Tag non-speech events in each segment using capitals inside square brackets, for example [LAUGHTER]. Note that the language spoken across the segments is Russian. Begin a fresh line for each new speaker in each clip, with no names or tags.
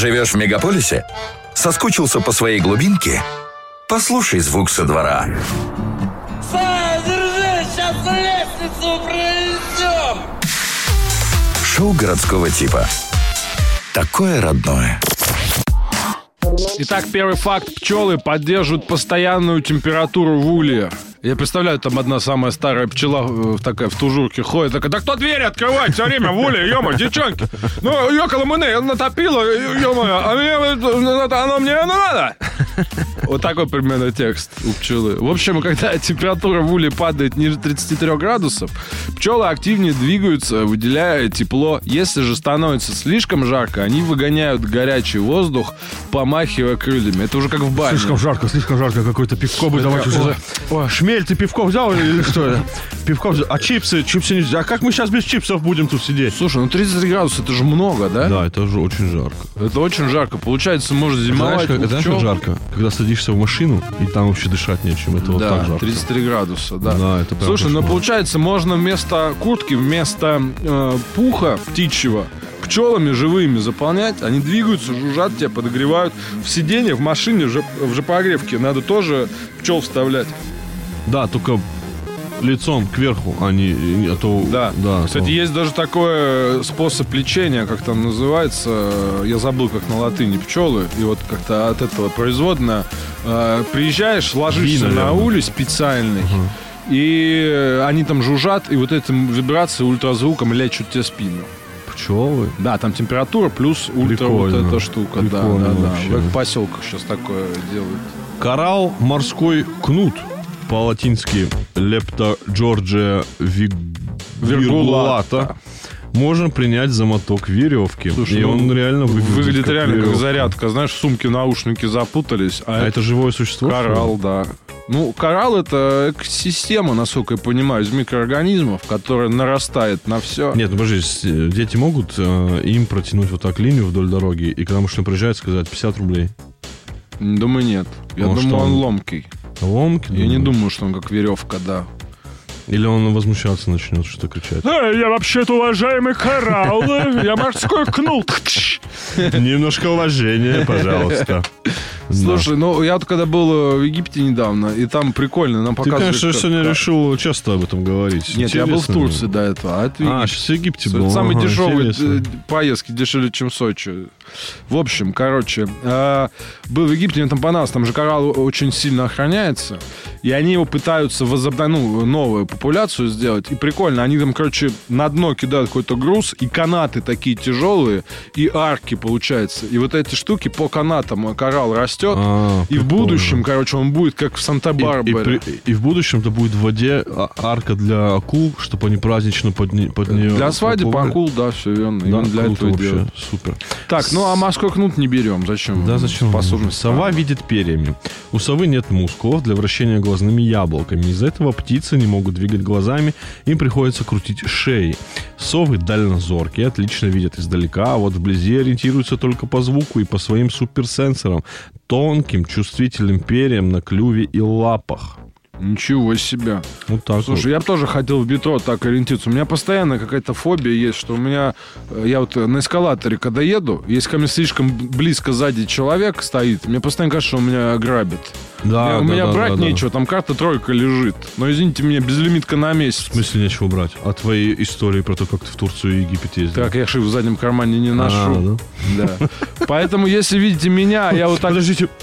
Живешь в мегаполисе? Соскучился по своей глубинке? Послушай звук со двора.
Саня, держи, сейчас лестницу проведем!
Шоу городского типа. Такое родное.
Итак, первый факт. Пчелы поддерживают постоянную температуру в улье. Я представляю, там одна самая старая пчела э, такая в тужурке ходит, такая, да кто двери открывает все время в улье, ё девчонки? Ну, ёкало мне натопило, ё а мне, оно мне не надо. Вот такой примерно текст у пчелы. В общем, когда температура в уле падает ниже 33 градусов, пчелы активнее двигаются, выделяя тепло. Если же становится слишком жарко, они выгоняют горячий воздух, помахивая крыльями. Это уже как в бане.
Слишком жарко, слишком жарко. Какое-то пивко бы давайте уже. О, шмель, ты пивко взял или что? Пивко взял. А чипсы? Чипсы нельзя. А как мы сейчас без чипсов будем тут сидеть?
Слушай, ну 33 градуса, это же много, да?
Да, это же очень жарко.
Это очень жарко. Получается, может зимовать
Знаешь, как, знаешь, как жарко? Когда садишься в машину, и там вообще дышать нечем. Это вот
да,
так жарко.
33 градуса, да.
Да, это прям
Слушай, ну
кошмар.
получается, можно вместо куртки, вместо э, пуха птичьего пчелами живыми заполнять. Они двигаются, жужжат, тебя подогревают. В сиденье, в машине, в жеп- в жопогревке надо тоже пчел вставлять.
Да, только лицом кверху, а не... А то,
Да.
да
Кстати,
то-
есть даже такой э, способ лечения, как там называется, я забыл, как на латыни пчелы, и вот как-то от этого производно. Э, Приезжаешь, ложишься
Ви,
на улей специальный, и э, они там жужжат, и вот этим вибрацией, ультразвуком лечат тебе спину.
Пчелы.
Да, там температура плюс ультра вот
Прикольно.
эта штука. Да,
Прикольно
да, да.
вообще.
В поселках сейчас такое делают.
Коралл морской кнут. По-латински лепта Джорджия виг...
Виргулата.
Можно принять за моток веревки.
Слушай,
и
ну,
он реально выглядит,
Выглядит
как
реально как
веревка.
зарядка. Знаешь, в сумке наушники запутались, а,
А это живое существо?
Коралл, да. Ну, коралл это экосистема, насколько я понимаю, из микроорганизмов, которая нарастает на все.
Нет, ну подожди, э, дети могут э, им протянуть вот так линию вдоль дороги, и когда машина проезжает, сказать 50 рублей.
Думаю, нет. Я
Ну,
думаю, он
он?
ломкий.
Ломки?
Я не
думаю.
думаю, что он как веревка, да.
Или он возмущаться начнет, что кричать.
я вообще-то уважаемый коралл. Я морской кнут.
Немножко уважения, пожалуйста.
Слушай, ну я вот когда был э, в Египте недавно, и там прикольно, нам
Ты,
показывали...
конечно,
как-
сегодня решил часто об этом говорить.
Нет, я был в. Турции до этого. А, это
А, сейчас в Египте
Это
был.
Самые дешевые
интересно.
э, поездки, дешевле, чем Сочи. В общем, короче, э, был в Египте, мне там понравилось, там же коралл очень сильно охраняется, и они его пытаются возобновить, ну, новую популяцию сделать, и прикольно, они там, короче, на дно кидают какой-то груз, и канаты такие тяжелые, и арки, получается, и вот эти штуки по канатам коралл растет,
А,
и в
прикольно.
будущем, короче, он будет как в
И, и
Санта-Барбаре.
при- и в будущем-то будет в воде а- арка для акул, чтобы они празднично под, не- под нее...
Для свадеб акул, да, все верно.
Да,
Именно для
круто
этого и
вообще,
делают.
супер.
Так, ну а морской кнут не берем. Зачем?
Да, зачем?
Способность.
Сова видит перьями. У совы нет мускулов для вращения глазными яблоками. Из-за этого птицы не могут двигать глазами, им приходится крутить шеи. Совы дальнозоркие, отлично видят издалека, а вот вблизи ориентируются только по звуку и по своим суперсенсорам, тонким чувствительным перьям на клюве и лапах.
Ничего себе.
Вот так
Слушай, я бы тоже хотел в метро так ориентироваться. У меня постоянно какая-то фобия есть, что у меня... э, Я вот на эскалаторе, когда еду, если ко мне слишком близко сзади человек стоит, мне постоянно кажется, что он меня грабит.
вот. Да,
у
да,
меня
да,
брать
да, да.
нечего, там карта тройка лежит. Но, извините меня, безлимитка на месяц.
В смысле нечего брать? А твои истории про то, как ты в Турцию и Египет ездил?
Так, я шив в заднем кармане не
А,
ношу.
да?
Да. Поэтому, если видите меня, я вот так...
Подождите, под-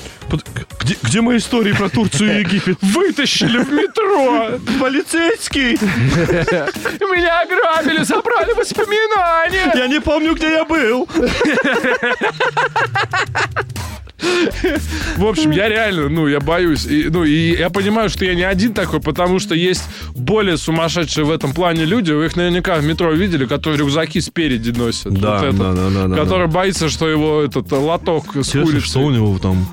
где, где мои истории про Турцию и Египет? [LAUGHS]
Вытащили в метро!
Полицейский! [LAUGHS]
Меня ограбили, забрали воспоминания!
Я не помню, где я был.
В общем, я реально, ну, я боюсь. И, ну, и я понимаю, что я не один такой, потому что есть более сумасшедшие в этом плане люди. Вы их наверняка в метро видели, которые рюкзаки спереди носят.
Да,
Вот этот,
да, да, да, да,
Который боится, что его этот лоток с
Интересно,
курицей.
что у него там?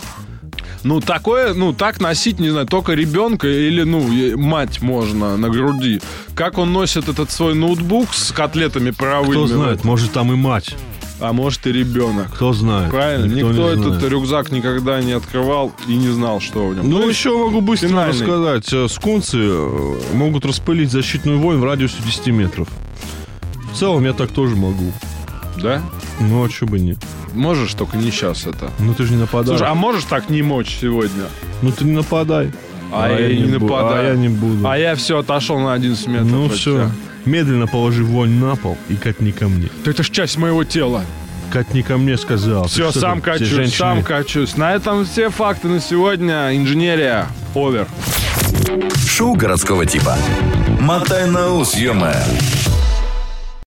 Ну, такое, ну, так носить, не знаю, только ребенка или, ну, мать можно на груди. Как он носит этот свой ноутбук с котлетами паровыми.
Кто знает, может там и мать.
А может и ребенок.
Кто знает.
Правильно, никто,
не
этот
знает.
рюкзак никогда не открывал и не знал, что в нем.
Ну, еще могу быстро
финальный.
рассказать. Э, Скунсы э, могут распылить защитную вонь в радиусе 10 метров. В целом, я так тоже могу.
Да?
Ну, а что бы не.
Можешь, только не сейчас это.
Ну ты же не нападаешь.
Слушай, а можешь так не мочь сегодня?
Ну ты не нападай.
А, я, не
бу-
нападаю.
А я не буду.
А я все, отошел на 11 метров.
ну все. Медленно положи вонь на пол и катни ко мне.
Да это ж часть моего тела.
Катни ко мне, сказал. Ты
Все,
что
сам качусь,
женщины-
сам качусь. На этом все факты на сегодня. Инженерия. Овер.
Шоу городского типа. Мотай на ус, ё